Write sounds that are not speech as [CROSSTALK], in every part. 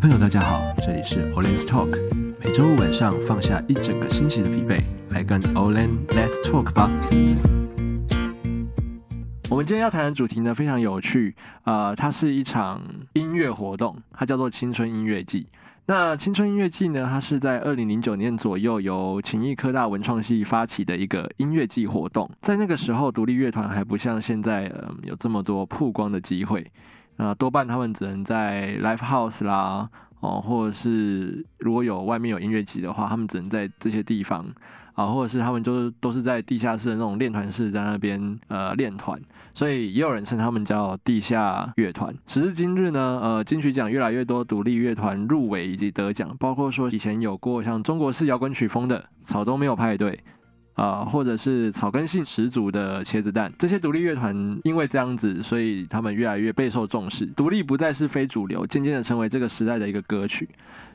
朋友，大家好，这里是 Olen's Talk，每周五晚上放下一整个星期的疲惫，来跟 Olen Let's Talk 吧。我们今天要谈的主题呢，非常有趣，呃，它是一场音乐活动，它叫做青春音乐季。那青春音乐季呢，它是在二零零九年左右由勤益科大文创系发起的一个音乐季活动。在那个时候，独立乐团还不像现在，嗯，有这么多曝光的机会。啊，多半他们只能在 live house 啦，哦，或者是如果有外面有音乐季的话，他们只能在这些地方啊，或者是他们就是都是在地下室的那种练团室，在那边呃练团，所以也有人称他们叫地下乐团。时至今日呢，呃，金曲奖越来越多独立乐团入围以及得奖，包括说以前有过像中国式摇滚曲风的草东没有派对。啊、或者是草根性十足的茄子蛋，这些独立乐团因为这样子，所以他们越来越备受重视。独立不再是非主流，渐渐的成为这个时代的一个歌曲。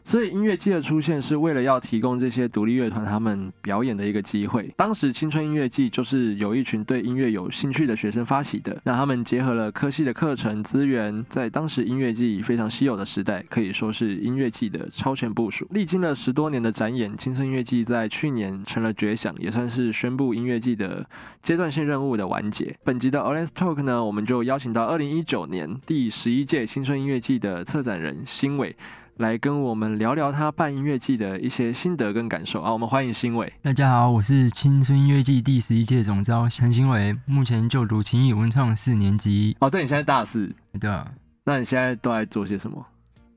所以音乐季的出现是为了要提供这些独立乐团他们表演的一个机会。当时青春音乐季就是有一群对音乐有兴趣的学生发起的，那他们结合了科系的课程资源，在当时音乐季非常稀有的时代，可以说是音乐季的超前部署。历经了十多年的展演，青春音乐季在去年成了绝响，也算是宣布音乐季的阶段性任务的完结。本集的 Olen's Talk 呢，我们就邀请到二零一九年第十一届青春音乐季的策展人新伟。来跟我们聊聊他办音乐季的一些心得跟感受啊！我们欢迎新伟。大家好，我是青春音乐季第十一届总招陈新伟，目前就读勤益文创四年级。哦，对，你现在大四。对啊。那你现在都在做些什么？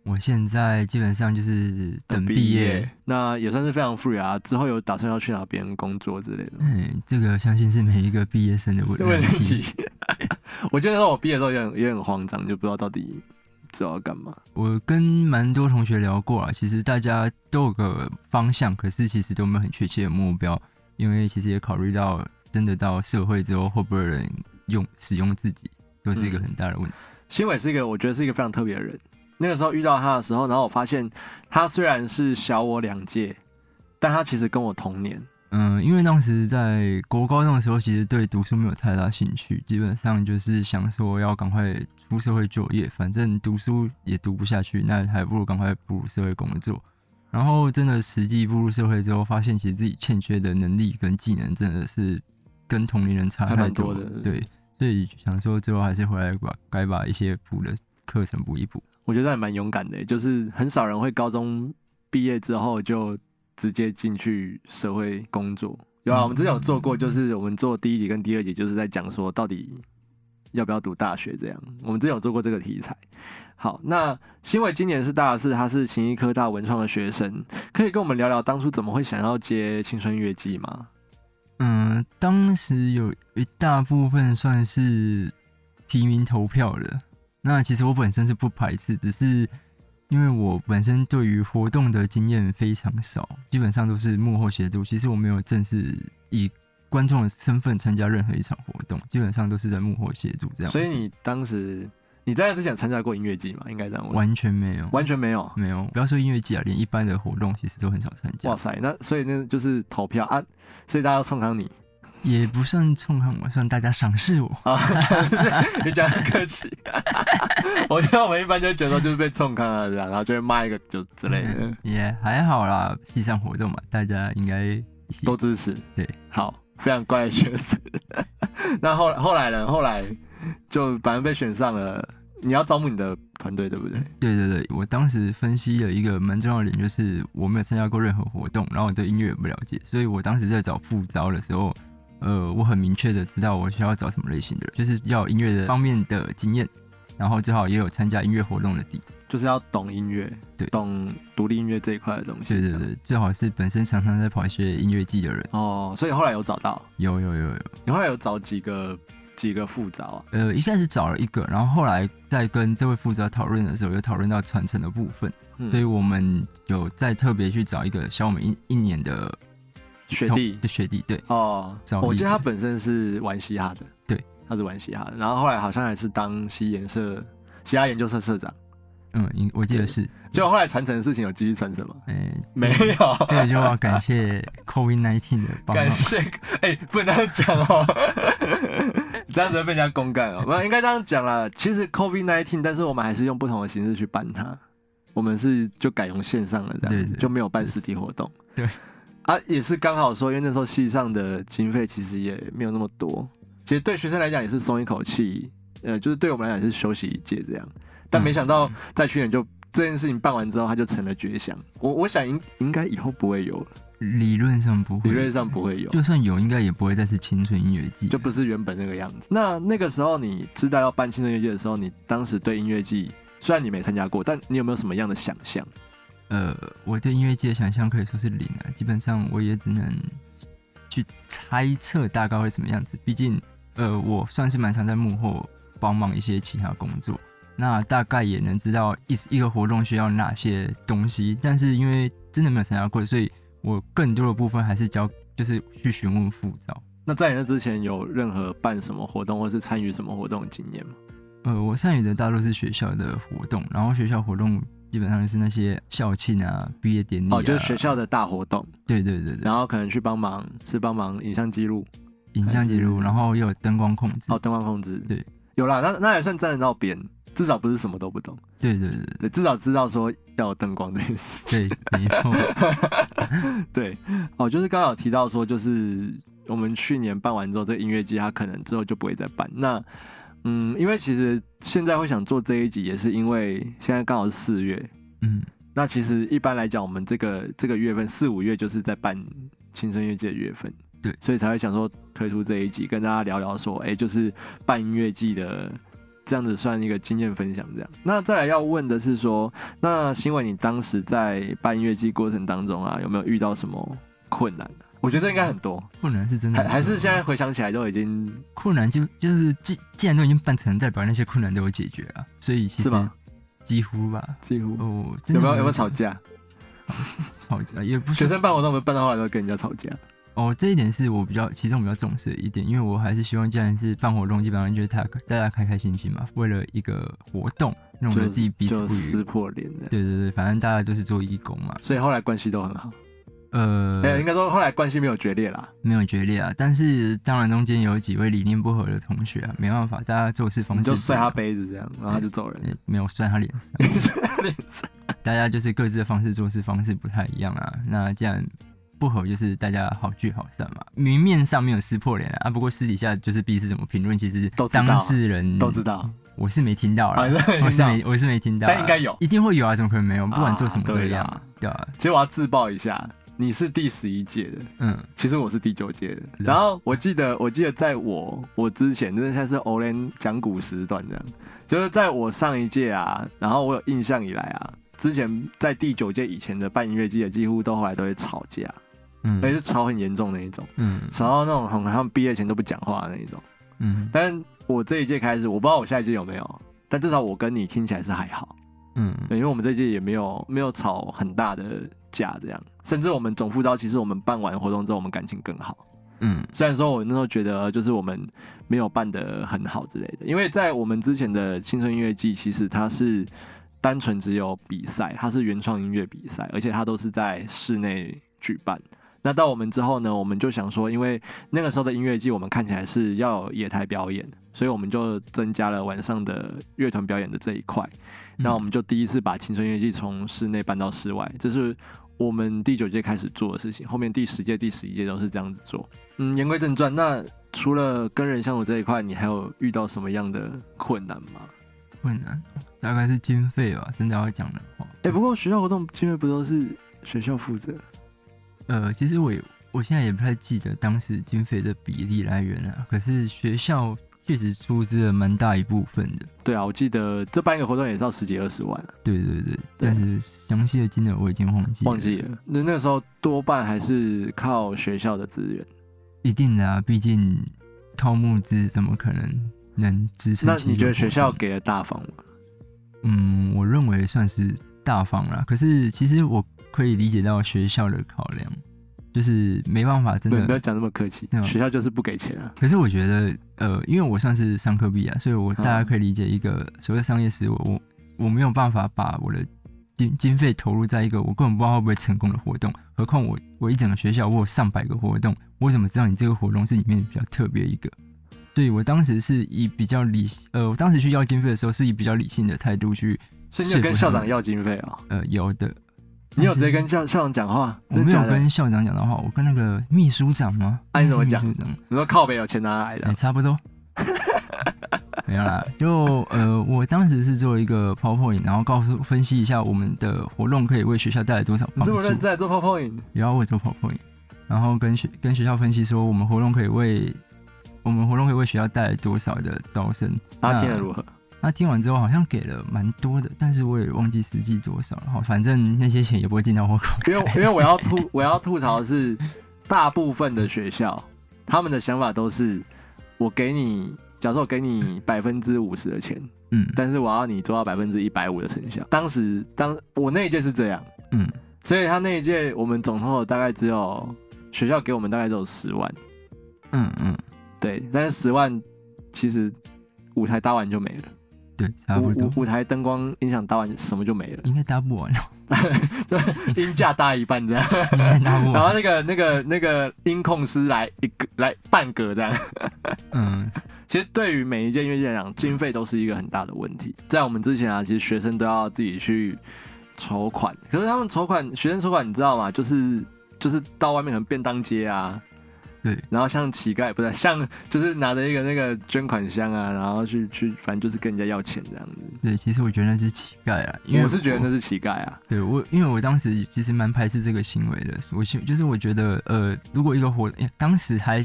我现在基本上就是等毕业，那也算是非常 free 啊。之后有打算要去哪边工作之类的？嗯，这个相信是每一个毕业生的问题。[LAUGHS] [LAUGHS] 我记得说我毕业的时候也很也很慌张，就不知道到底。知道要干嘛？我跟蛮多同学聊过啊，其实大家都有个方向，可是其实都没有很确切的目标，因为其实也考虑到真的到社会之后会不会有人用使用自己，都是一个很大的问题。新、嗯、伟是一个我觉得是一个非常特别的人。那个时候遇到他的时候，然后我发现他虽然是小我两届，但他其实跟我同年。嗯，因为当时在国高中的时候，其实对读书没有太大兴趣，基本上就是想说要赶快出社会就业，反正读书也读不下去，那还不如赶快步入社会工作。然后真的实际步入社会之后，发现其实自己欠缺的能力跟技能真的是跟同龄人差太多了。对，所以想说最后还是回来把该把一些补的课程补一补。我觉得还蛮勇敢的，就是很少人会高中毕业之后就。直接进去社会工作，有啊，我们之前有做过，就是我们做第一集跟第二集，就是在讲说到底要不要读大学这样。我们之前有做过这个题材。好，那新伟今年是大四，他是勤益科大文创的学生，可以跟我们聊聊当初怎么会想要接青春音乐季吗？嗯，当时有一大部分算是提名投票的，那其实我本身是不排斥，只是。因为我本身对于活动的经验非常少，基本上都是幕后协助。其实我没有正式以观众的身份参加任何一场活动，基本上都是在幕后协助这样。所以你当时你在之前参加过音乐季吗？应该这样问。完全没有，完全没有，没有。不要说音乐季啊，连一般的活动其实都很少参加。哇塞，那所以那就是投票啊，所以大家要冲康你。也不算冲康我，算大家赏识我啊！[LAUGHS] 你讲很客气，[LAUGHS] 我觉得我们一般就觉得就是被冲康了这样，然后就会骂一个就之类的。也、yeah, 还好啦，系上活动嘛，大家应该都支持。对，好，非常乖的学生。[LAUGHS] 那后后来呢？后来就反正被选上了。你要招募你的团队，对不对？对对对，我当时分析了一个蛮重要的点，就是我没有参加过任何活动，然后我对音乐也不了解，所以我当时在找副招的时候。呃，我很明确的知道我需要找什么类型的人，就是要音乐的方面的经验，然后最好也有参加音乐活动的底，就是要懂音乐，对，懂独立音乐这一块的东西。对对对，最好是本身常常在跑一些音乐季的人。哦，所以后来有找到？有有有有。你后来有找几个几个副招啊？呃，一开始找了一个，然后后来在跟这位副招讨论的时候，又讨论到传承的部分，嗯，所以我们有再特别去找一个小我们一一年的。学弟。的学弟，对。哦，我记得他本身是玩嘻哈的，对，他是玩嘻哈的，然后后来好像还是当西研社嘻哈研究社社长，嗯，我记得是，结果后来传承的事情有继续传承吗？哎、欸，没有，这个就要感谢 [LAUGHS] COVID nineteen 的帮忙，感谢，哎、欸，不能这样讲哦，[LAUGHS] 这样子会被人家公干哦，不应该这样讲啦，其实 COVID nineteen，但是我们还是用不同的形式去办它。我们是就改用线上了，这样就没有办实体活动。对啊，也是刚好说，因为那时候系上的经费其实也没有那么多，其实对学生来讲也是松一口气，呃，就是对我们来讲是休息一届这样。但没想到在去年就这件事情办完之后，它就成了绝响。我我想应应该以后不会有了，理论上不会，理论上不会有，就算有，应该也不会再是青春音乐季，就不是原本那个样子。那那个时候你知道要办青春音乐季的时候，你当时对音乐季？虽然你没参加过，但你有没有什么样的想象？呃，我对音乐界的想象可以说是零啊，基本上我也只能去猜测大概会什么样子。毕竟，呃，我算是蛮常在幕后帮忙一些其他工作，那大概也能知道一一个活动需要哪些东西。但是因为真的没有参加过，所以我更多的部分还是交就是去询问副招。那在你那之前有任何办什么活动或是参与什么活动的经验吗？呃，我参与的大多是学校的活动，然后学校活动基本上就是那些校庆啊、毕业典礼啊，哦，就是学校的大活动。对对对对。然后可能去帮忙，是帮忙影像记录、影像记录，然后又有灯光控制。哦，灯光控制。对，有啦，那那也算站得到边，至少不是什么都不懂。对对对对，至少知道说要有灯光这件事。对，没错。[LAUGHS] 对，哦，就是刚刚有提到说，就是我们去年办完之后，这个音乐季它可能之后就不会再办。那嗯，因为其实现在会想做这一集，也是因为现在刚好是四月，嗯，那其实一般来讲，我们这个这个月份四五月就是在办青春音乐季的月份，对，所以才会想说推出这一集，跟大家聊聊说，哎、欸，就是办音乐季的这样子算一个经验分享这样。那再来要问的是说，那忻纬你当时在办音乐季过程当中啊，有没有遇到什么困难？我觉得这应该很多。困难是真的，还还是现在回想起来都已经困难就就是既既然都已经办成，代表那些困难都有解决啊，所以其实几乎吧，几乎。哦，有没有有没有吵架？[LAUGHS] 吵架也不是。学生办活动，我们办到后来都会跟人家吵架。哦，这一点是我比较其中比较重视的一点，因为我还是希望，既然是办活动，基本上就是他大家开开心心嘛，为了一个活动，让我们自己彼此不撕破脸的。对对对，反正大家都是做义工嘛，所以后来关系都很好。呃，没有应该说后来关系没有决裂啦，没有决裂啊。但是当然中间有几位理念不合的同学啊，没办法，大家做事方式就摔他杯子这样，然后他就走人。没有摔他脸上，[LAUGHS] 脸上，大家就是各自的方式做事方式不太一样啊。那既然不合，就是大家好聚好散嘛。明面上没有撕破脸啊，啊，不过私底下就是彼此怎么评论，其实当事人都知道。我是没听到啦，我是没我是没听到，但应该有，一定会有啊，怎么可能没有？不管做什么都一样，对啊？其实我要自爆一下。你是第十一届的，嗯，其实我是第九届的。然后我记得，我记得在我我之前，就是现在是欧联讲古时段这样，就是在我上一届啊，然后我有印象以来啊，之前在第九届以前的办音乐季的，几乎都后来都会吵架，嗯，而且是吵很严重的那一种，嗯，吵到那种好像毕业前都不讲话的那一种，嗯。但我这一届开始，我不知道我下一届有没有，但至少我跟你听起来是还好，嗯，对，因为我们这届也没有没有吵很大的架这样。甚至我们总副招，其实我们办完活动之后，我们感情更好。嗯，虽然说我那时候觉得，就是我们没有办得很好之类的，因为在我们之前的青春音乐季，其实它是单纯只有比赛，它是原创音乐比赛，而且它都是在室内举办。那到我们之后呢，我们就想说，因为那个时候的音乐季，我们看起来是要有野台表演，所以我们就增加了晚上的乐团表演的这一块。那我们就第一次把青春音乐季从室内搬到室外，这是。我们第九届开始做的事情，后面第十届、第十一届都是这样子做。嗯，言归正传，那除了跟人相处这一块，你还有遇到什么样的困难吗？困难大概是经费吧，真的要讲的话。哎、欸，不过学校活动经费不都是学校负责？呃，其实我我现在也不太记得当时经费的比例来源了，可是学校。确实出资了蛮大一部分的。对啊，我记得这办一个活动也是要十几二十万。对对对，但是详细的金额我已经忘记了。忘记了。那那个时候多半还是靠学校的资源。一定的啊，毕竟靠募资怎么可能能支撑？那你觉得学校给的大方吗？嗯，我认为算是大方啦。可是其实我可以理解到学校的考量。就是没办法，真的不要讲那么客气。学校就是不给钱啊。可是我觉得，呃，因为我算是商科毕业啊，所以我大家可以理解一个所谓商业思维。我我没有办法把我的经经费投入在一个我根本不知道会不会成功的活动。何况我我一整个学校我有上百个活动，我怎么知道你这个活动是里面比较特别一个？对，我当时是以比较理，呃，我当时去要经费的时候是以比较理性的态度去所以你有跟校长要经费啊？呃，有的。你有直接跟校校长讲话？我没有跟校长讲的话，我跟那个秘书长吗？哎、啊，你怎么讲？你说靠北有钱拿来的？欸、差不多。[LAUGHS] 没有啦，就呃，我当时是做一个 PowerPoint，然后告诉分析一下我们的活动可以为学校带来多少帮助。你这么认真做 PowerPoint？也要我做 PowerPoint，然后跟学跟学校分析说我们活动可以为我们活动可以为学校带来多少的招生。啊听得如何？他听完之后好像给了蛮多的，但是我也忘记实际多少了。好，反正那些钱也不会进到我口袋。因为因为我要吐我要吐槽的是，大部分的学校他们的想法都是，我给你，假设我给你百分之五十的钱，嗯，但是我要你做到百分之一百五的成效。当时当我那一届是这样，嗯，所以他那一届我们总共大概只有学校给我们大概只有十万，嗯嗯，对，但是十万其实舞台搭完就没了。对，差不多。舞舞台灯光音响搭完，什么就没了。应该搭不完了。[LAUGHS] 对，音架搭一半这样。搭不完。然后那个那个那个音控师来一个来半个这样。嗯，[LAUGHS] 其实对于每一件音乐季来讲，经费都是一个很大的问题。在我们之前啊，其实学生都要自己去筹款。可是他们筹款，学生筹款，你知道吗？就是就是到外面可能便当街啊。对，然后像乞丐不是像，就是拿着一个那个捐款箱啊，然后去去，反正就是跟人家要钱这样子。对，其实我觉得那是乞丐啊，因为我，是觉得那是乞丐啊。对我，因为我当时其实蛮排斥这个行为的。我就是我觉得，呃，如果一个活，当时还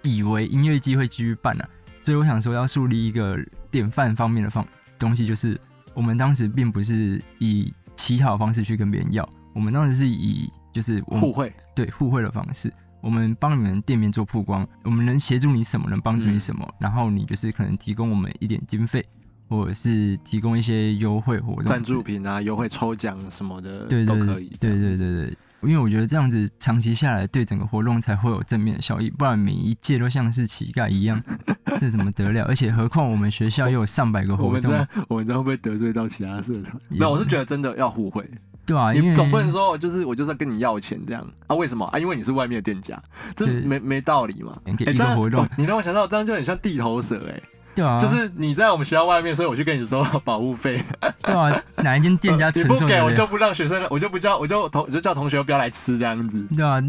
以为音乐季会继续办呢、啊，所以我想说要树立一个典范方面的方东西，就是我们当时并不是以乞讨的方式去跟别人要，我们当时是以就是互惠，对互惠的方式。我们帮你们店面做曝光，我们能协助你什么，能帮助你什么，嗯、然后你就是可能提供我们一点经费，或者是提供一些优惠活动、赞助品啊、优惠抽奖什么的，对，都可以。对对对对，因为我觉得这样子长期下来，对整个活动才会有正面的效益，不然每一届都像是乞丐一样，[LAUGHS] 这怎么得了？而且何况我们学校又有上百个活动，我们我们这样会不会得罪到其他社团？没有，我是觉得真的要互惠。对啊，你总不能说就是我就是要跟你要钱这样啊？为什么啊？因为你是外面的店家，这没没道理嘛？哎、欸，这样活动、哦，你让我想到这样就很像地头蛇哎、欸。对啊，就是你在我们学校外面，所以我去跟你收保护费。[LAUGHS] 对啊，哪一间店家承受、呃、你不给我就不让学生，我就不叫，我就同我就叫同学不要来吃这样子。对啊，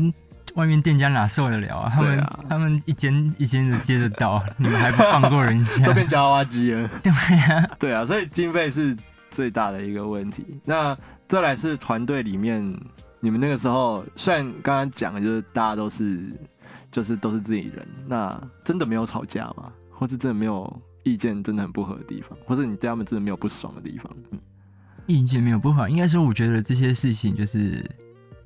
外面店家哪受得了啊？他们、啊、他们一间一间的接着倒，你们还不放过人家？[LAUGHS] 都变夹娃娃机了。[LAUGHS] 对啊，对啊，所以经费是最大的一个问题。那再来是团队里面，你们那个时候虽然刚刚讲的就是大家都是，就是都是自己人，那真的没有吵架吗？或是真的没有意见真的很不合的地方，或者你对他们真的没有不爽的地方？意见没有不好，应该说我觉得这些事情就是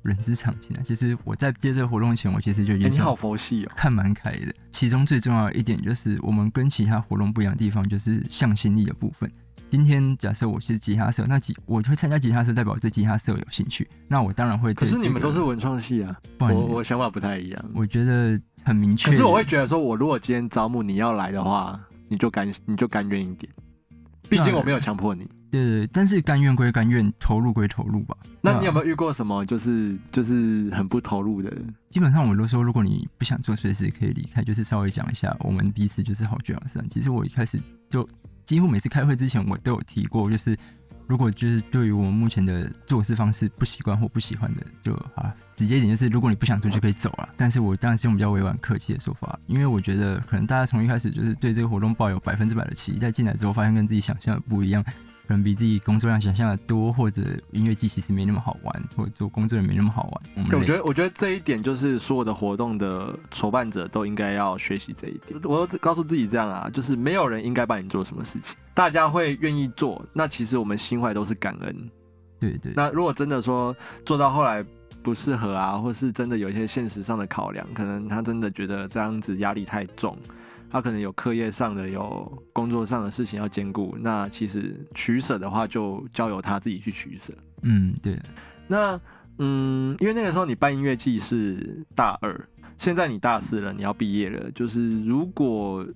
人之常情啊。其实我在接这个活动前，我其实就已经、欸、你好佛系哦，看蛮开的。其中最重要的一点就是，我们跟其他活动不一样的地方，就是向心力的部分。今天假设我是吉他社，那吉我会参加吉他社，代表我对吉他社有兴趣，那我当然会。可是你们都是文创系啊，我我想法不太一样。我觉得很明确。可是我会觉得说，我如果今天招募你要来的话，你就甘你就甘愿一点，毕竟我没有强迫你。对，但是甘愿归甘愿，投入归投入吧。那你有没有遇过什么就是就是很不投入的？基本上我都说，如果你不想做，随时可以离开，就是稍微讲一下，我们彼此就是好聚好散。其实我一开始就。几乎每次开会之前，我都有提过，就是如果就是对于我们目前的做事方式不习惯或不喜欢的，就啊，直接一点就是，如果你不想做就可以走了。但是我当然是用比较委婉客气的说法，因为我觉得可能大家从一开始就是对这个活动抱有百分之百的期待，进来之后发现跟自己想象的不一样。可能比自己工作量想象的多，或者音乐季其实没那么好玩，或者做工作也没那么好玩。我，我觉得，我觉得这一点就是所有的活动的筹办者都应该要学习这一点。我都告诉自己这样啊，就是没有人应该帮你做什么事情，大家会愿意做，那其实我们心怀都是感恩。对对。那如果真的说做到后来不适合啊，或是真的有一些现实上的考量，可能他真的觉得这样子压力太重。他可能有课业上的、有工作上的事情要兼顾，那其实取舍的话，就交由他自己去取舍。嗯，对。那嗯，因为那个时候你办音乐季是大二，现在你大四了，你要毕业了。就是如果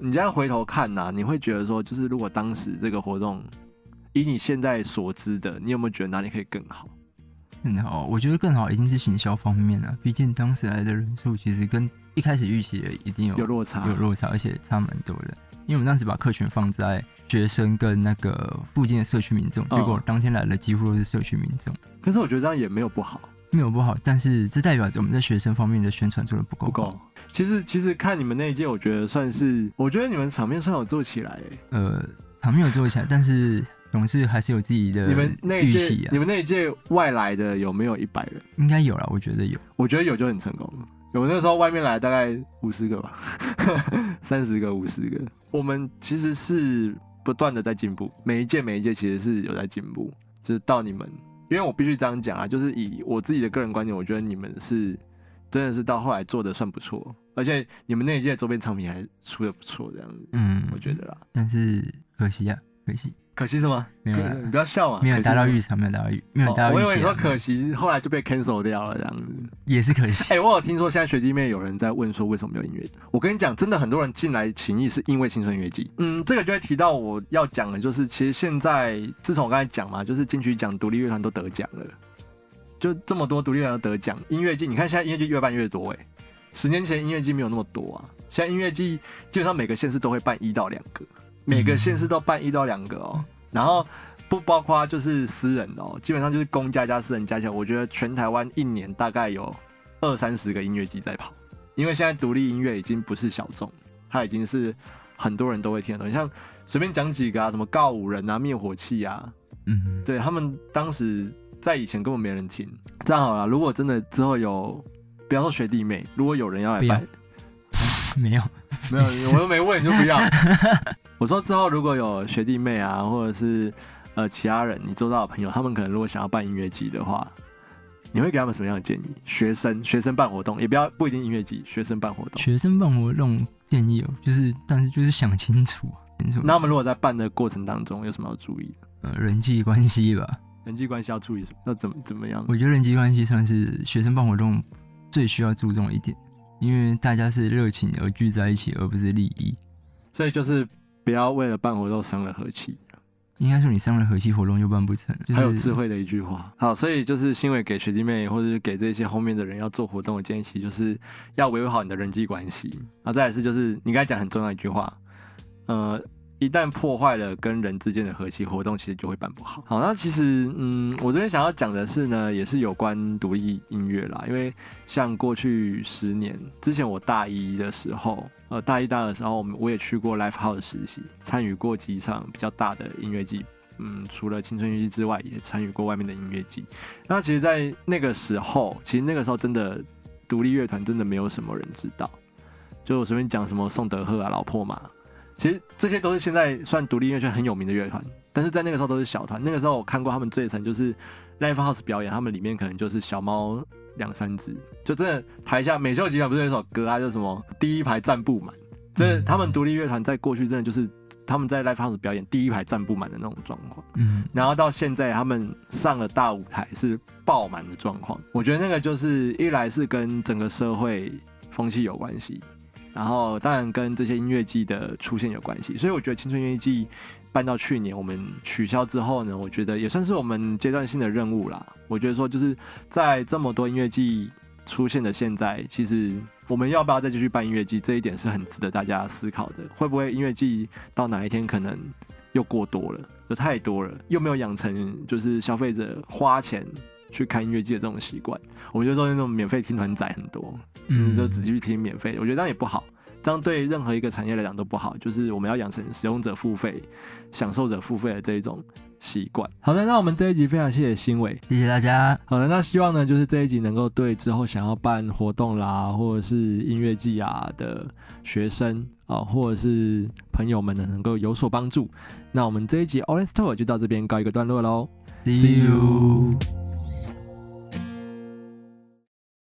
你这样回头看呐、啊，你会觉得说，就是如果当时这个活动，以你现在所知的，你有没有觉得哪里可以更好？更好，我觉得更好一定是行销方面啊。毕竟当时来的人数其实跟一开始预期也一定有有落差，有落差，而且差蛮多的。因为我们当时把客群放在学生跟那个附近的社区民众，结果当天来的几乎都是社区民众。可是我觉得这样也没有不好，没有不好，但是这代表着我们在学生方面的宣传做的不够。不够。其实其实看你们那一届，我觉得算是，我觉得你们场面算有做起来。呃，场面有做起来，但是总是还是有自己的、啊。你们那一届，你们那一届外来的有没有一百人？应该有啦，我觉得有。我觉得有就很成功。有那时候外面来大概五十个吧，三十个、五十个。我们其实是不断的在进步，每一届每一届其实是有在进步。就是到你们，因为我必须这样讲啊，就是以我自己的个人观点，我觉得你们是真的是到后来做的算不错，而且你们那一届周边产品还出的不错，这样子。嗯，我觉得啦。但是可惜啊，可惜。可惜什么？没有，你不要笑嘛。没有达到预期，没有达到预，没有达到预期。我以为你说可惜，后来就被 cancel 掉了，这样子也是可惜。[LAUGHS] 哎，我有听说现在学弟妹有人在问说为什么没有音乐？我跟你讲，真的很多人进来情谊是因为青春音乐季。嗯，这个就会提到我要讲的，就是其实现在自从我刚才讲嘛，就是金曲奖独立乐团都得奖了，就这么多独立乐团都得奖。音乐季，你看现在音乐季越办越多，哎，十年前音乐季没有那么多啊，现在音乐季基本上每个县市都会办一到两个，每个县市都办一到两个哦。然后不包括就是私人的哦，基本上就是公家加私人加起来，我觉得全台湾一年大概有二三十个音乐季在跑，因为现在独立音乐已经不是小众，它已经是很多人都会听的东西。像随便讲几个啊，什么告五人啊、灭火器啊，嗯，对他们当时在以前根本没人听。这样好了，如果真的之后有，不要说学弟妹，如果有人要来办，[LAUGHS] 没有没有，我都没问你就不要。[LAUGHS] 我说之后如果有学弟妹啊，或者是呃其他人，你周遭的朋友，他们可能如果想要办音乐季的话，你会给他们什么样的建议？学生学生办活动，也不要不一定音乐季，学生办活动。学生办活动建议哦，就是但是就是想清楚。那我们如果在办的过程当中有什么要注意的？呃，人际关系吧。人际关系要注意什么？要怎么怎么样？我觉得人际关系算是学生办活动最需要注重的一点，因为大家是热情而聚在一起，而不是利益。所以就是。不要为了办活动伤了和气，应该说你伤了和气，活动又办不成。还有智慧的一句话，好，所以就是新伟给学弟妹或者是给这些后面的人要做活动的建议，就是要维护好你的人际关系。然后再来是就是你刚才讲很重要一句话，呃。一旦破坏了跟人之间的和谐活动，其实就会办不好。好，那其实，嗯，我这边想要讲的是呢，也是有关独立音乐啦。因为像过去十年之前，我大一的时候，呃，大一、大二的时候，我们我也去过 Live House 实习，参与过几场比较大的音乐季。嗯，除了青春音乐季之外，也参与过外面的音乐季。那其实，在那个时候，其实那个时候真的独立乐团真的没有什么人知道。就我随便讲什么宋德赫啊、老破马。其实这些都是现在算独立音乐圈很有名的乐团，但是在那个时候都是小团。那个时候我看过他们最成就是 Live House 表演，他们里面可能就是小猫两三只，就真的台下美秀集团不是有一首歌啊，叫什么第一排站不满。这他们独立乐团在过去真的就是他们在 Live House 表演第一排站不满的那种状况，嗯，然后到现在他们上了大舞台是爆满的状况。我觉得那个就是一来是跟整个社会风气有关系。然后当然跟这些音乐季的出现有关系，所以我觉得青春音乐季办到去年我们取消之后呢，我觉得也算是我们阶段性的任务啦。我觉得说就是在这么多音乐季出现的现在，其实我们要不要再继续办音乐季，这一点是很值得大家思考的。会不会音乐季到哪一天可能又过多了，就太多了，又没有养成就是消费者花钱去看音乐季的这种习惯，我们就说那种免费听团仔很多，嗯，就只继续听免费，我觉得这样也不好，这样对任何一个产业来讲都不好。就是我们要养成使用者付费、享受者付费的这一种习惯。好的，那我们这一集非常谢谢新伟，谢谢大家。好的，那希望呢，就是这一集能够对之后想要办活动啦，或者是音乐季啊的学生啊，或者是朋友们呢，能够有所帮助。那我们这一集 Orange Tour 就到这边告一个段落喽，See you。